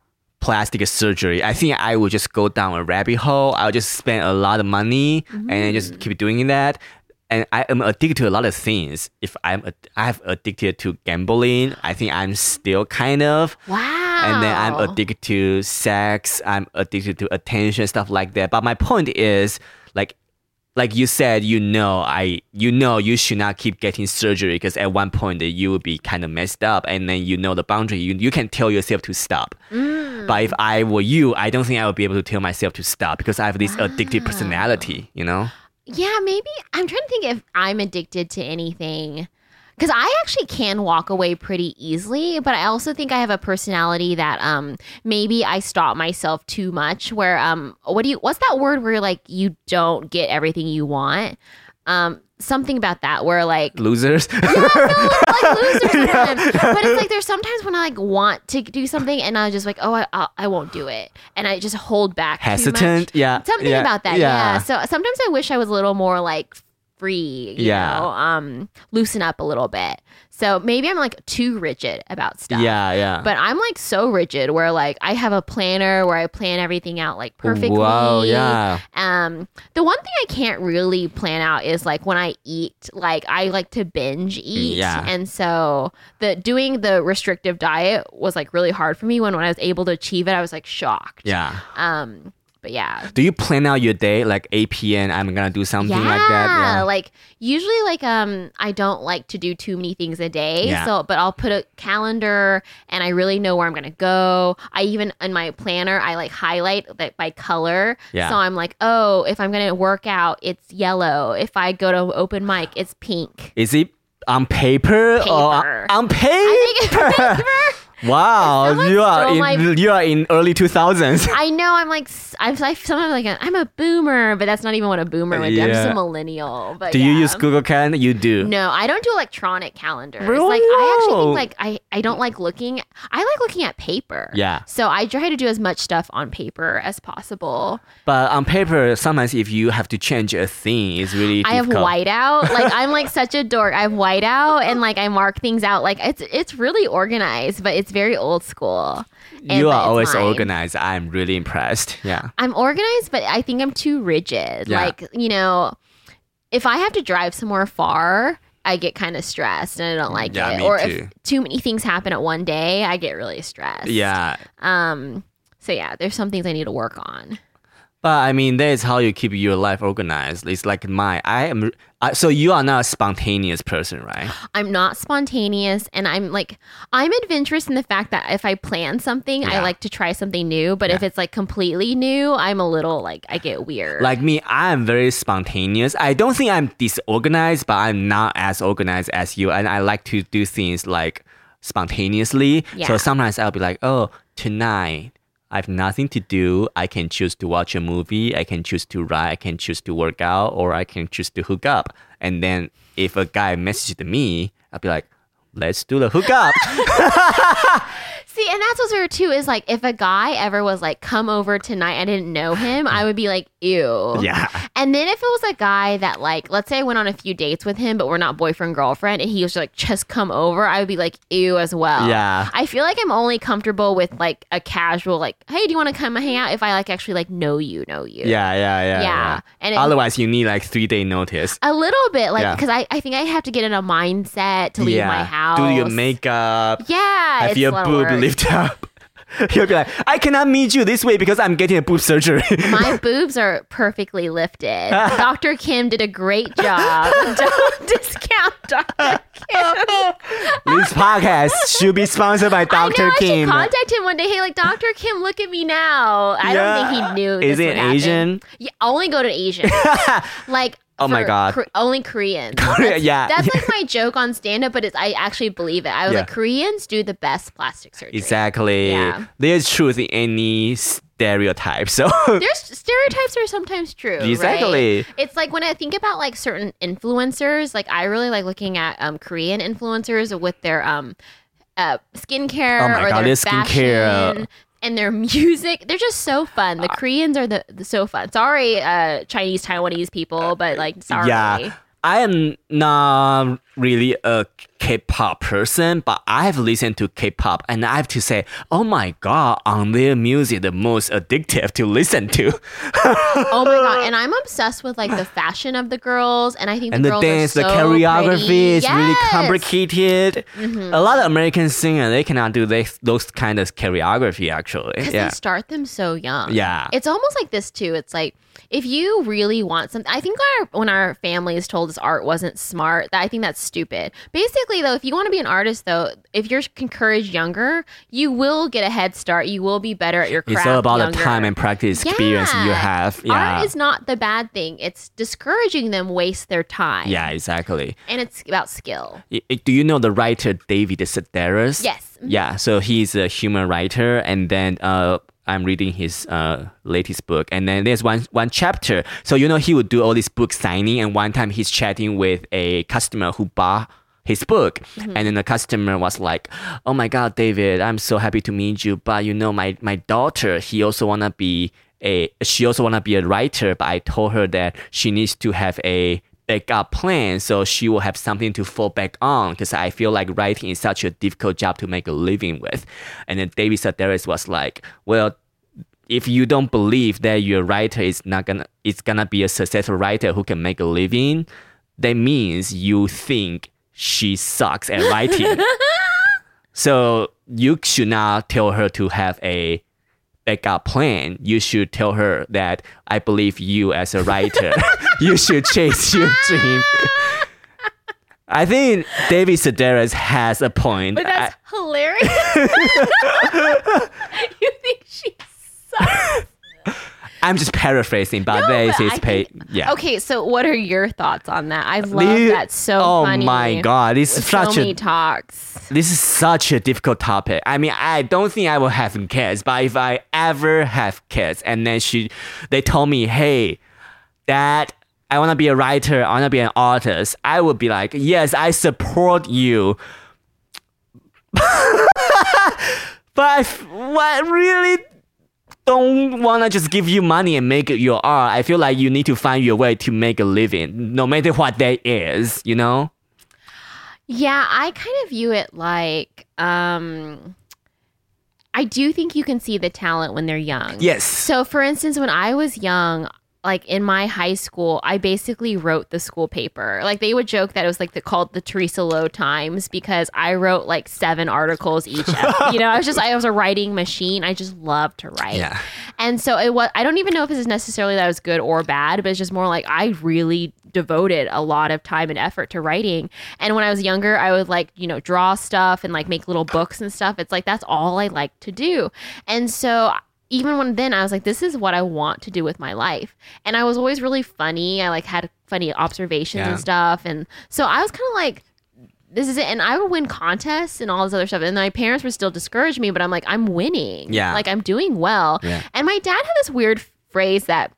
plastic surgery, I think I would just go down a rabbit hole. I'll just spend a lot of money and just keep doing that. And I am addicted to a lot of things. If I'm, ad- I'm addicted to gambling, I think I'm still kind of. wow. and then I'm addicted to sex. I'm addicted to attention, stuff like that. But my point is, like, you said, you know, I, you know, you should not keep getting surgery because at one point you will be kind of messed up, and then you know the boundary. You you can tell yourself to stop. Mm. But if I were you, I don't think I would be able to tell myself to stop because I have this addictive personality. You know? Yeah, maybe I'm trying to think if I'm addicted to anything. Because I actually can walk away pretty easily, but I also think I have a personality that um maybe I stop myself too much. Where um what do you what's that word where like you don't get everything you want? Um something about that where like Losers. (laughs) Yeah, no, like losers (laughs) sometimes. But it's like there's sometimes when I like want to do something and I'm just like oh I I, I won't do it and I just hold back too much. Hesitant. Yeah. something yeah, about that yeah. so sometimes i wish i was a little more like free you Yeah. know um loosen up a little bit so maybe i'm like too rigid about stuff Yeah. Yeah. but i'm like so rigid where like i have a planner where i plan everything out like perfectly Wow. Yeah. um the one thing i can't really plan out is like when i eat like i like to binge eat Yeah. and so the doing the restrictive diet was like really hard for me when when i was able to achieve it i was like shocked Yeah. um but yeah Do you plan out your day like 8 p.m. I'm gonna do something yeah, like that? Yeah. like usually like um I don't like to do too many things a day. Yeah. So but I'll put a calendar and I really know where I'm gonna go. I even in my planner I like highlight that by color. Yeah. So I'm like, oh, if I'm gonna work out, it's yellow. If I go to open mic, it's pink. Is it on paper, or on paper? I think it's paper. (laughs) Wow, you are in my- you are in early 2000s. (laughs) I know I'm like I'm like sometimes like a, I'm a boomer, but that's not even what a boomer would do. I'm just a millennial. But Do you use Google Calendar? You do. No, I don't do electronic calendars. Really? Like I actually think like I I don't like looking. I like looking at paper. Yeah. So I try to do as much stuff on paper as possible. But on paper, sometimes if you have to change a thing, it's really I have whiteout. Like I'm like (laughs) such a dork. I have whiteout and like I mark things out. Like it's it's really organized, but it's very old school. And- You are always mine. organized. I'm really impressed. Yeah. I'm organized, but I think I'm too rigid. Yeah. Like, you know, if I have to drive somewhere far, I get kind of stressed and I don't like Yeah, it. or too. if too many things happen at one day, I get really stressed. Yeah. Um. So yeah, there's some things I need to work on. But I mean, that is how you keep your life organized. It's like mine. I am. I, so you are not a spontaneous person, right? I'm not spontaneous and I'm like I'm adventurous in the fact that if I plan something, I like to try something new, but if it's like completely new, I'm a little like I get weird. Like me, I am very spontaneous. I don't think I'm disorganized, but I'm not as organized as you. And I like to do things like spontaneously. Yeah. So sometimes I'll be like, oh, tonight I have nothing to do. I can choose to watch a movie. I can choose to write. I can choose to work out, or I can choose to hook up. And then if a guy messaged me, I'll be like, let's do the hookup. (laughs) (laughs) See, and that's what's weird too is like if a guy ever was like, come over tonight, I didn't know him, I would be like, ew. yeah. And then if it was a guy that like, let's say I went on a few dates with him, but we're not boyfriend girlfriend, and he was like, just come over, I would be like, ew as well. Yeah. I feel like I'm only comfortable with like a casual, like, hey, do you want to come hang out? If I like actually like know you, know you. Yeah, yeah, yeah. Yeah. And it- Otherwise, you need like three day notice. A little bit, like, Yeah. because I, I think I have to get in a mindset to leave my house. Do your makeup. Yeah. have your boob. Lift up. (laughs) You'll be like, I cannot meet you this way because I'm getting a boob surgery. (laughs) My (laughs) boobs are perfectly lifted. Dr. Kim did a great job. Don't discount Dr. Kim. this podcast should be sponsored by I know Dr. I should Kim. contact him one day. Hey, like Dr. Kim, look at me now. I don't think he knew. Is this it. Asian? Yeah, only go to Asian. like. Oh my God. Only Koreans. (laughs) That's, yeah. that's like my (laughs) joke on stand up, but it's I actually believe it. I was Yeah. like, Koreans do the best plastic surgery. Exactly. Yeah. There's truth in any stereotype. So (laughs) There's stereotypes are sometimes true. right? Exactly. It's like when I think about like certain influencers, like I really like looking at um Korean influencers with their um uh skincare Oh my or God, their their skincare. fashion and their (laughs) music. They're just so fun. Uh, The Koreans are the, the so fun. Sorry, uh Chinese Taiwanese people, but like sorry. yeah. I am not really a K-pop person, but I have listened to K-pop, and I have to say, oh my god, on their music, the most addictive to listen to, (laughs) Oh my god! And I'm obsessed with like the fashion of the girls, and I think and the, the girls dance, are the choreography pretty. is really Yes. Mm-hmm. complicated. A lot of American singers they cannot do this, those kind of choreography actually. because Yeah, they start them so young. Yeah. it's almost like this too. It's like if you really want something, I think our, when our families told us art wasn't smart, that I think that's stupid. Basically, though, if you want to be an artist, though, if you're encouraged younger, you will get a head start. You will be better at your craft. it's all about younger. the time and practice experience you have. Yeah, Art is not the bad thing. It's discouraging them waste their time. yeah, exactly. and it's about skill. Do you know the writer David Sedaris? Yes. Yeah, so he's a human writer, and then uh, I'm reading his uh, latest book, and then there's one one chapter. So you know he would do all this book signing, and one time he's chatting with a customer who bought his book, and then the customer was like, "Oh my God, David, I'm so happy to meet you, but you know my my daughter, he also wanna be a she also wanna be a writer, but I told her that she needs to have a backup plan so she will have something to fall back on because I feel like writing is such a difficult job to make a living with. And then David Sedaris was like, well, if you don't believe that your writer is not gonna it's gonna be a successful writer who can make a living, that means you think she sucks at writing. (laughs) so you should not tell her to have a backup plan. You should tell her that I believe you as a writer. (laughs) you should chase your dream. I think David Sedaris has a point. But that's I- hilarious. (laughs) you think she sucks? I'm just paraphrasing, but No, that is his pay. Yeah. Okay, so what are your thoughts on that? I love Dude, that so oh funny. my god, this is So such many a talks. this is such a difficult topic. I mean, I don't think I will have kids, but if I ever have kids, and then she, they told me, hey, dad, I want to be a writer, I want to be an artist. I would be like, yes, I support you. (laughs) but what really don't want to just give you money and make it your art. I feel like you need to find your way to make a living, no matter what that is, you know? Yeah, I kind of view it like um I do think you can see the talent when they're young. Yes. So for instance, when I was young, like in my high school, I basically wrote the school paper. Like they would joke that it was like the called the Teresa Lo Times because I wrote like seven articles each. (laughs) you know, I was just I was a writing machine. I just loved to write. Yeah. And so it was I don't even know if this is necessarily that it was good or bad, but it's just more like I really devoted a lot of time and effort to writing. And when I was younger, I would like, you know, draw stuff and like make little books and stuff. It's like that's all I like to do. And so even when then I was like, this is what I want to do with my life. And I was always really funny. I like had funny observations Yeah. and stuff. And so I was kind of like, this is it. And I would win contests and all this other stuff. And my parents would still discourage me, but I'm like, I'm winning. Yeah. Like I'm doing well. Yeah. And my dad had this weird phrase that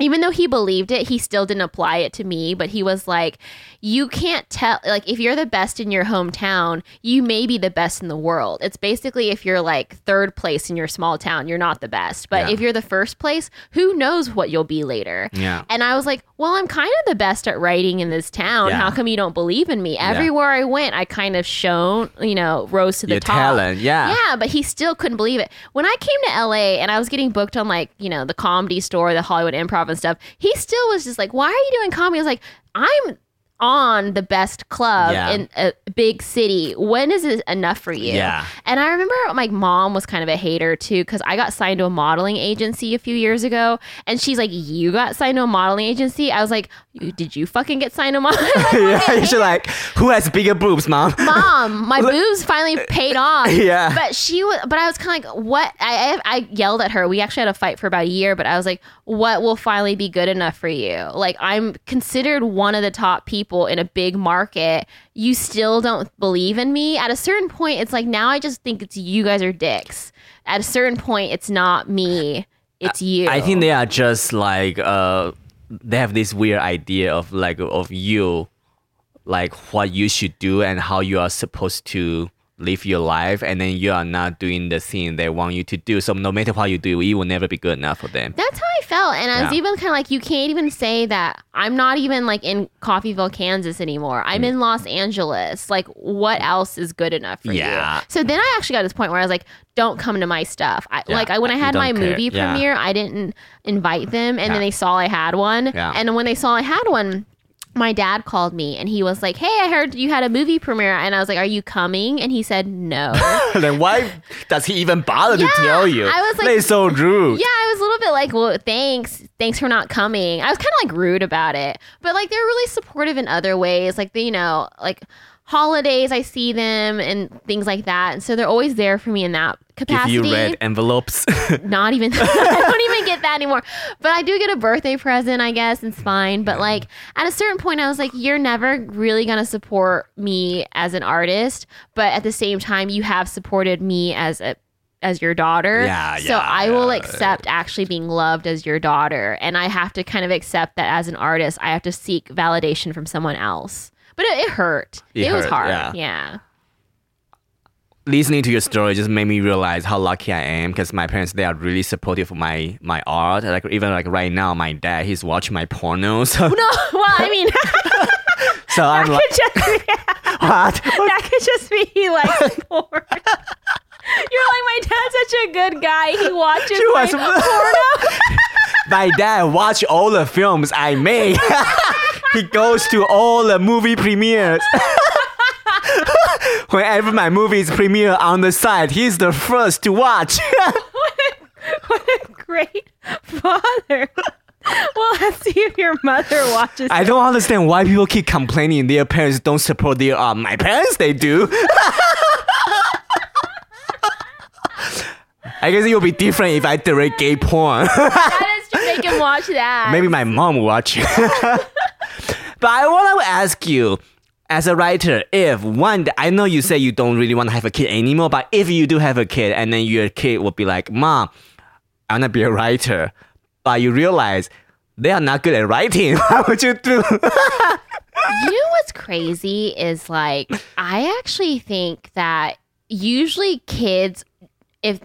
even though he believed it, he still didn't apply it to me. But he was like, You can't tell, like, if you're the best in your hometown, you may be the best in the world. It's basically if you're like third place in your small town, you're not the best. But Yeah. if you're the first place, who knows what you'll be later? Yeah. And I was like, Well, I'm kind of the best at writing in this town. Yeah. How come you don't believe in me? Everywhere I went, I kind of shone, you know, rose to the Your top. talent, yeah. Yeah, but he still couldn't believe it. When I came to LA and I was getting booked on like, you know, the comedy store, the Hollywood improv and stuff, he still was just like, Why are you doing comedy? I was like, I'm on the best club Yeah. in a big city. When is it enough for you? Yeah. And I remember my mom was kind of a hater too, because I got signed to a modeling agency a few years ago. And she's like, You got signed to a modeling agency? I was like, Did you fucking get signed to a modeling (laughs) (laughs) yeah, should like, who has bigger boobs, mom? (laughs) mom, my boobs finally paid off. Yeah. But she was, but I was kind of like, what? I, I, I yelled at her. We actually had a fight for about a year, but I was like, what will finally be good enough for you? Like, I'm considered one of the top people in a big market. You still don't believe in me. At a certain point, it's like, now I just think it's you guys are dicks. At a certain point, it's not me. It's you. I think they are just like uh they have this weird idea of like of you like what you should do and how you are supposed to live your life and then you are not doing the thing they want you to do. So no matter what you do, you will never be good enough for them. That's how I felt. And I was Yeah. even kind of like, you can't even say that I'm not even like in Coffeyville, Kansas anymore. I'm Mm. in Los Angeles. Like, what else is good enough for Yeah. you? Yeah. So then I actually got to this point where I was like, don't come to my stuff. I, Yeah, Like, I, when I had my care. movie premiere, I didn't invite them. And then they saw I had one. Yeah. And when they saw I had one, my dad called me and he was like, Hey, I heard you had a movie premiere. And I was like, Are you coming? And he said, No. (laughs) then why does he even bother to tell you? I was like- They're so rude. Yeah, I was a little bit like, well, thanks. Thanks for not coming. I was kind of like rude about it. But like they're really supportive in other ways. Like, they, you know, like holidays, I see them and things like that. And so they're always there for me in that Capacity. you red envelopes. (laughs) Not even, (laughs) I don't even get that anymore. But I do get a birthday present, I guess. And it's fine. But like at a certain point, I was like, you're never really going to support me as an artist. But at the same time, you have supported me as a, as your daughter. Yeah, So yeah, I will yeah. accept actually being loved as your daughter. And I have to kind of accept that as an artist, I have to seek validation from someone else. But it, it hurt. It It, was hard. yeah. yeah. Listening to your story just made me realize how lucky I am because my parents they are really supportive of my my art. Like even like right now, my dad he's watching my porno, (laughs) so No, well, I mean, (laughs) so I'm like could just be, (laughs) what? that could just be he likes porn. You're like, my dad's such a good guy. He watches She my porno. my dad watch all the films I make. he goes to all the movie premieres. (laughs) Whenever my movies premiere on the site, he's the first to watch. (laughs) what a great father. Well, (laughs) let's see if your mother watches. I don't understand why people keep complaining their parents don't support their art. My parents, they do. I guess it would be different if I direct gay porn. that is to make him watch that. Maybe my mom will watch it. but I want to ask you, as a writer, if one, I know you say you don't really want to have a kid anymore, but if you do have a kid and then your kid will be like, Mom, I want to be a writer, but you realize they are not good at writing, (laughs) what would you do? (laughs) you know what's crazy is like I actually think that usually kids if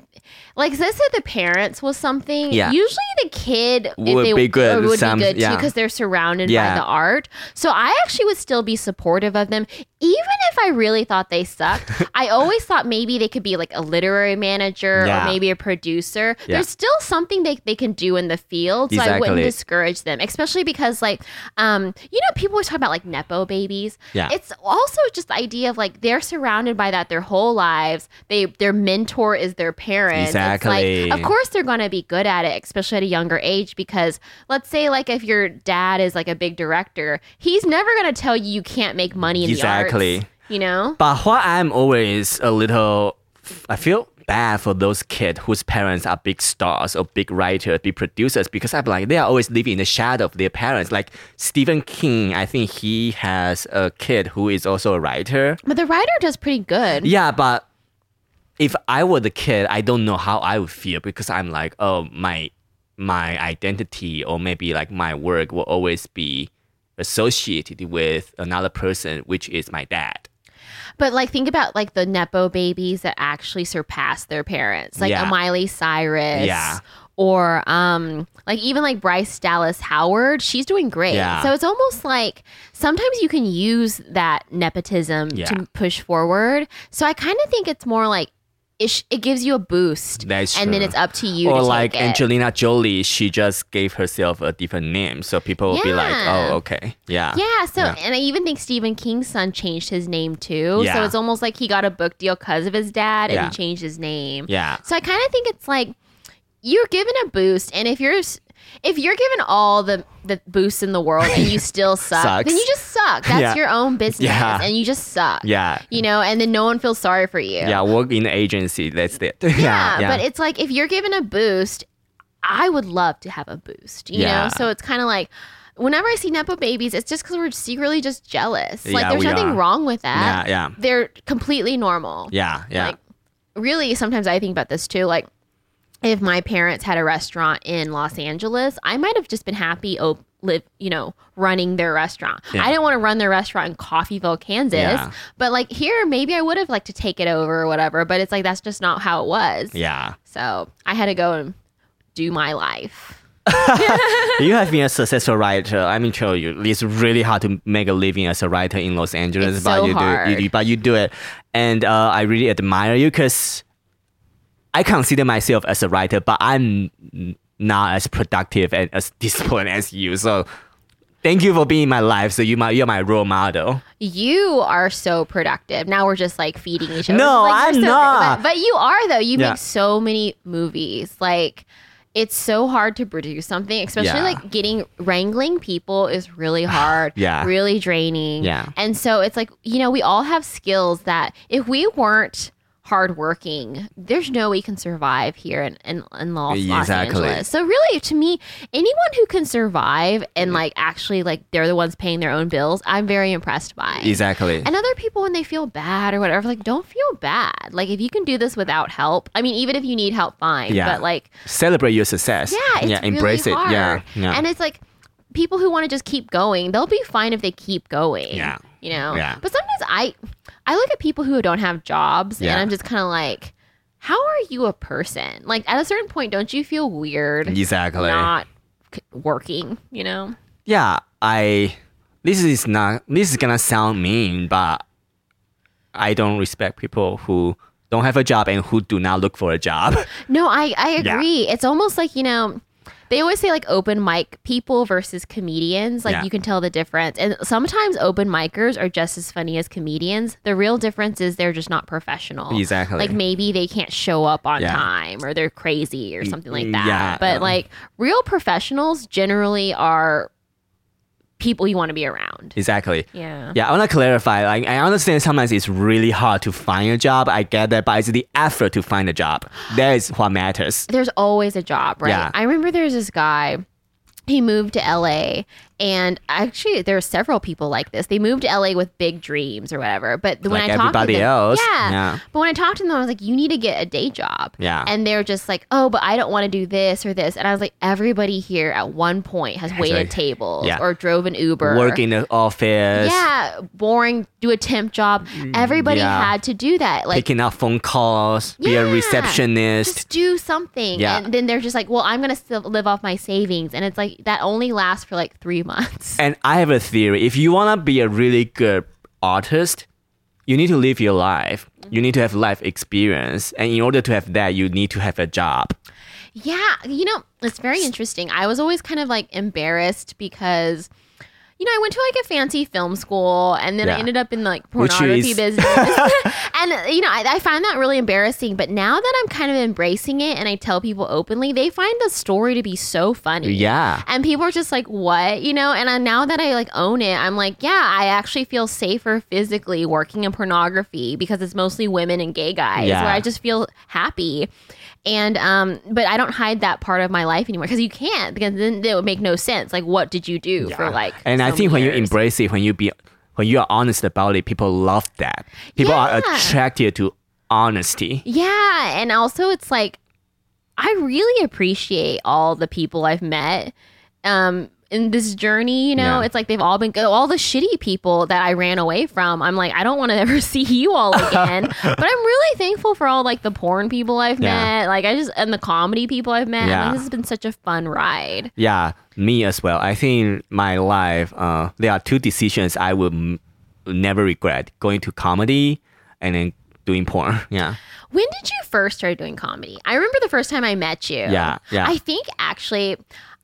like let's the parents was something Yeah. usually the kid if Would they, be good would some- be good too because they're surrounded Yeah. by the art so i actually would still be supportive of them even if i really thought they sucked (laughs) i always thought maybe they could be like a literary manager or maybe a producer Yeah. there's still something they, they can do in the field so i wouldn't discourage them especially because like um you know people always talk about like nepo babies Yeah. it's also just the idea of like they're surrounded by that their whole lives they their mentor is their parents. It's Exactly. like, of course, they're going to be good at it, especially at a younger age. Because let's say, like, if your dad is like a big director, he's never going to tell you you can't make money in Exactly. the arts. You know? But what I'm always a little, I feel bad for those kids whose parents are big stars or big writers, big producers, because I'm like, they are always living in the shadow of their parents. Like Stephen King, I think he has a kid who is also a writer. But the writer does pretty good. Yeah, but if I were the kid, I don't know how I would feel because I'm like, oh, my my identity or maybe like my work will always be associated with another person, which is my dad. But like, think about like the nepo babies that actually surpass their parents, like Yeah. a Miley Cyrus, Yeah. or um, like even like Bryce Dallas Howard. She's doing great. Yeah. So it's almost like sometimes you can use that nepotism Yeah. to push forward. So I kind of think it's more like it, sh- it gives you a boost, That's and then it's up to you. or to like take it. Angelina Jolie, she just gave herself a different name, so people will be like, "Oh, okay, yeah, Yeah, so Yeah. and I even think Stephen King's son changed his name too. So it's almost like he got a book deal because of his dad and Yeah. he changed his name. yeah, So I kind of think it's like you're given a boost, and if you're if you're given all the the boosts in the world and you (laughs) still suck, then you just suck. That's Yeah. your own business, Yeah. and you just suck. yeah, You know, and then no one feels sorry for you. yeah. Work in the agency. That's it. Yeah, (laughs) Yeah, but it's like if you're given a boost, I would love to have a boost. You know, so it's kind of like. Whenever I see nepo babies, it's just because we're secretly just jealous. Like, Yeah, there's nothing are. wrong with that. yeah, yeah, They're completely normal. yeah, yeah. Like, really, sometimes I think about this too. Like, if my parents had a restaurant in Los Angeles, I might have just been happy, oh, live, you know, running their restaurant. Yeah. I didn't want to run their restaurant in Coffeyville, Kansas. Yeah. But like here, maybe I would have liked to take it over or whatever. But it's like that's just not how it was. yeah. So I had to go and do my life. (laughs) you have been a successful writer. I mean, tell you, it's really hard to make a living as a writer in Los Angeles, It's but so you do, hard. you but you do it, and uh, I really admire you because I consider myself as a writer, but I'm not as productive and as disciplined as you. So, thank you for being in my life. So you my you're my role model. You are so productive. Now we're just like feeding each other. No, like, I'm so- not. But, but you are though. You Yeah. make so many movies. Like it's so hard to produce something, especially Yeah. like getting wrangling people is really (sighs) hard. Yeah. Really draining. Yeah. And so it's like, you know, we all have skills that if we weren't hardworking, there's no way you can survive here in, in, in Los, Los Angeles. So really to me, anyone who can survive and like actually like they're the ones paying their own bills, I'm very impressed by. Exactly. And other people, when they feel bad or whatever, like don't feel bad. Like if you can do this without help, I mean, even if you need help, fine. Yeah. But like, Celebrate your success. yeah, it's yeah. Embrace really it. Yeah. Yeah. And it's like people who want to just keep going, they'll be fine if they keep going. Yeah. You know. Yeah. But sometimes I, I look at people who don't have jobs, Yeah. and I'm just kind of like, how are you a person? Like at a certain point, don't you feel weird exactly. not working? You know. yeah, I this is not this is gonna sound mean, but I don't respect people who don't have a job and who do not look for a job. No, I I (laughs) Yeah. agree. It's almost like you know. They always say like open mic people versus comedians. Like Yeah. you can tell the difference. And sometimes open micers are just as funny as comedians. The real difference is they're just not professional. Exactly. Like maybe they can't show up on Yeah. time or they're crazy or something like that. yeah, But um, like real professionals generally are people you want to be around. exactly. Yeah. Yeah, I want to clarify. Like, I understand sometimes it's really hard to find a job. I get that, but it's the effort to find a job that is what matters. there's always a job, right? Yeah. I remember there's this guy. He moved to LA, and actually, there are several people like this. They moved to LA with big dreams or whatever. But when Like I talked to them, else. yeah. Yeah. But when I talked to them, I was like, "You need to get a day job." Yeah. And they're just like, "Oh, but I don't want to do this or this." And I was like, "Everybody here at one point has waited like- tables Yeah. or drove an Uber, Work in the office, yeah, boring, do a temp job. Everybody Mm, yeah. had to do that. Like, picking up phone calls, be a receptionist. just do something. Yeah. And then they're just like, well, I'm going to still live off my savings. And it's like, that only lasts for like three months. And I have a theory. If you want to be a really good artist, you need to live your life. You need to have life experience. And in order to have that, you need to have a job. Yeah. You know, it's very interesting. I was always kind of like embarrassed because, you know, I went to like a fancy film school and then I ended up in like pornography business. (laughs) (laughs) and, uh, you know, I, I find that really embarrassing. But now that I'm kind of embracing it and I tell people openly, they find the story to be so funny. Yeah. And people are just like, what? You know, and I, now that I like own it, I'm like, yeah, I actually feel safer physically working in pornography because it's mostly women and gay guys Yeah. where I just feel happy. And, um, but I don't hide that part of my life anymore because you can't because then it would make no sense. Like, what did you do for like, and I think when you embrace it, when you be when you are honest about it, people love that. People are attracted to honesty. Yeah, and also it's like I really appreciate all the people I've met um in this journey, you know. Yeah. It's like they've all been good. All the shitty people that I ran away from. I'm like I don't want to ever (laughs) see you all again. but I'm really thankful for all like the porn people I've Yeah. met, like I just and the comedy people I've met. Yeah. Like, this has been such a fun ride. Yeah, me as well. I think my life, uh, there are two decisions I will m- never regret: going to comedy and then doing porn. (laughs) Yeah, When did you first start doing comedy? I remember the first time I met you. Yeah, yeah. I think actually,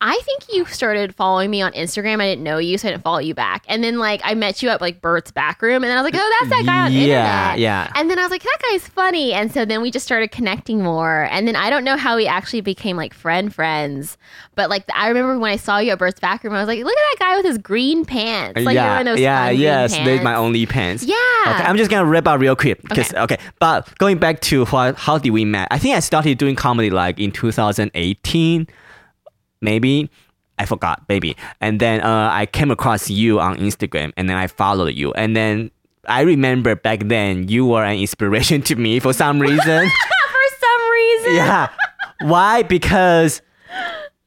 I think you started following me on Instagram. I didn't know you, so I didn't follow you back. And then like I met you at like Bert's back room, and then I was like, oh, that's that guy on Yeah, internet. yeah. And then I was like, that guy's funny. And so then we just started connecting more. And then I don't know how we actually became like friend friends, but like I remember when I saw you at Bert's back room, I was like, look at that guy with his green pants. Like yeah, you're in those yeah, yes. They're my only pants. Yeah. Okay, I'm just gonna wrap up real quick because okay. But going back to what, how did we met? I think I started doing comedy like in 2018, maybe. I forgot, maybe. And then uh, I came across you on Instagram, and then I followed you, and then. I remember back then you were an inspiration to me for some reason. (laughs) For some reason. yeah. Why? Because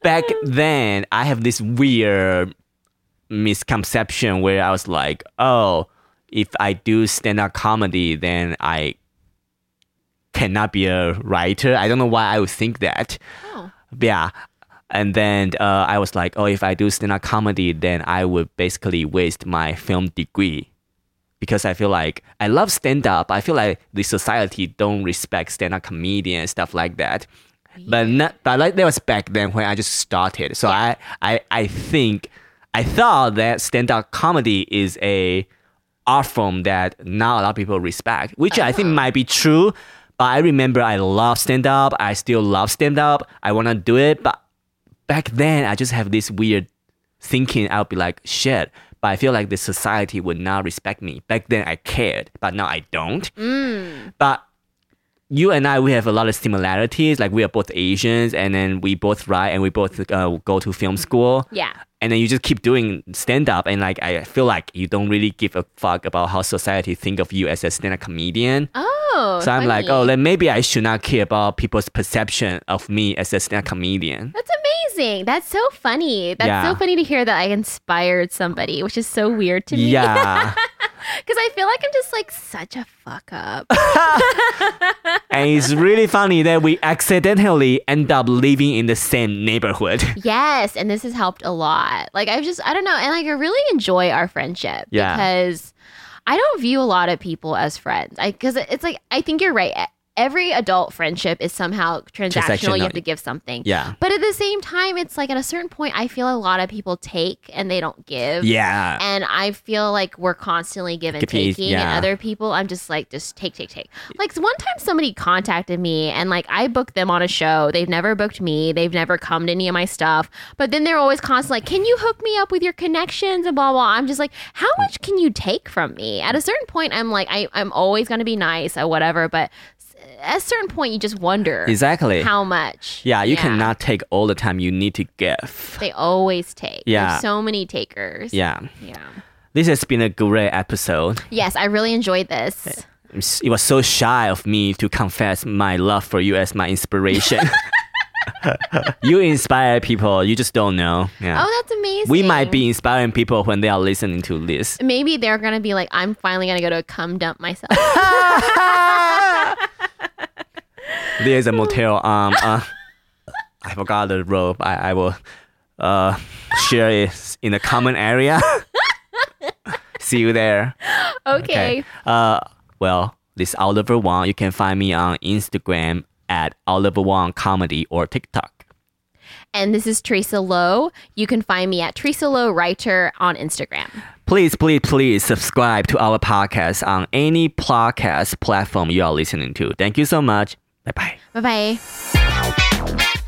back then I have this weird misconception where I was like, oh, if I do stand up comedy, then I cannot be a writer. I don't know why I would think that. Oh. Yeah. And then uh, I was like, oh, if I do stand up comedy, then I would basically waste my film degree because I feel like I love stand up. I feel like the society don't respect stand up comedian and stuff like that. But not, but like that was back then when I just started. So I, I I think I thought that stand up comedy is a art form that not a lot of people respect, which I think might be true. But I remember I love stand up. I still love stand up. I want to do it, but back then I just have this weird thinking. I'll be like, shit. But I feel like the society would not respect me. Back then I cared, but now I don't. But you and I, we have a lot of similarities. Like we are both Asians, and then we both write, and we both uh, go to film school. Yeah. And then you just keep doing stand up, and like I feel like you don't really give a fuck about how society think of you as a stand up comedian. Oh. so I'm like, oh, then maybe I should not care about people's perception of me as a stand up comedian. That's amazing. That's so funny. That's Yeah. so funny to hear that I inspired somebody, which is so weird to me. Yeah. (laughs) Because I feel like I'm just like such a fuck up. (laughs) and it's really funny that we accidentally end up living in the same neighborhood. (laughs) yes. And this has helped a lot. Like, I've just, I don't know. And like, I really enjoy our friendship Yeah. because I don't view a lot of people as friends. I, because it's like, I think you're right. Every adult friendship is somehow transactional. You have to give something. Yeah. But at the same time, it's like at a certain point, I feel a lot of people take and they don't give. Yeah. and I feel like we're constantly give and taking, yeah. and other people, I'm just like, just take, take, take. Like one time, somebody contacted me, and like I booked them on a show. They've never booked me. They've never come to any of my stuff. But then they're always constantly like, "Can you hook me up with your connections?" and blah blah. I'm just like, how much can you take from me? At a certain point, I'm like, I, I'm always gonna be nice or whatever, but at a certain point, you just wonder Exactly. how much. yeah, you cannot take all the time. You need to give. They always take. Yeah. There's so many takers. Yeah. Yeah. This has been a great episode. Yes, I really enjoyed this. It was so shy of me to confess my love for you as my inspiration. (laughs) you inspire people, you just don't know. Yeah. Oh, that's amazing. we might be inspiring people when they are listening to this. Maybe they're gonna be like, I'm finally gonna go to a cum dump myself. (laughs) There's a motel. Um, uh, I forgot the rope. I, I will uh, share it in the common area. (laughs) See you there. okay. Uh, well, this Oliver Wong. You can find me on Instagram at Oliver Wong Comedy or TikTok. And this is Teresa Lo. You can find me at Teresa Lo Writer on Instagram. Please, please, please subscribe to our podcast on any podcast platform you are listening to. Thank you so much. Bye bye. Bye bye.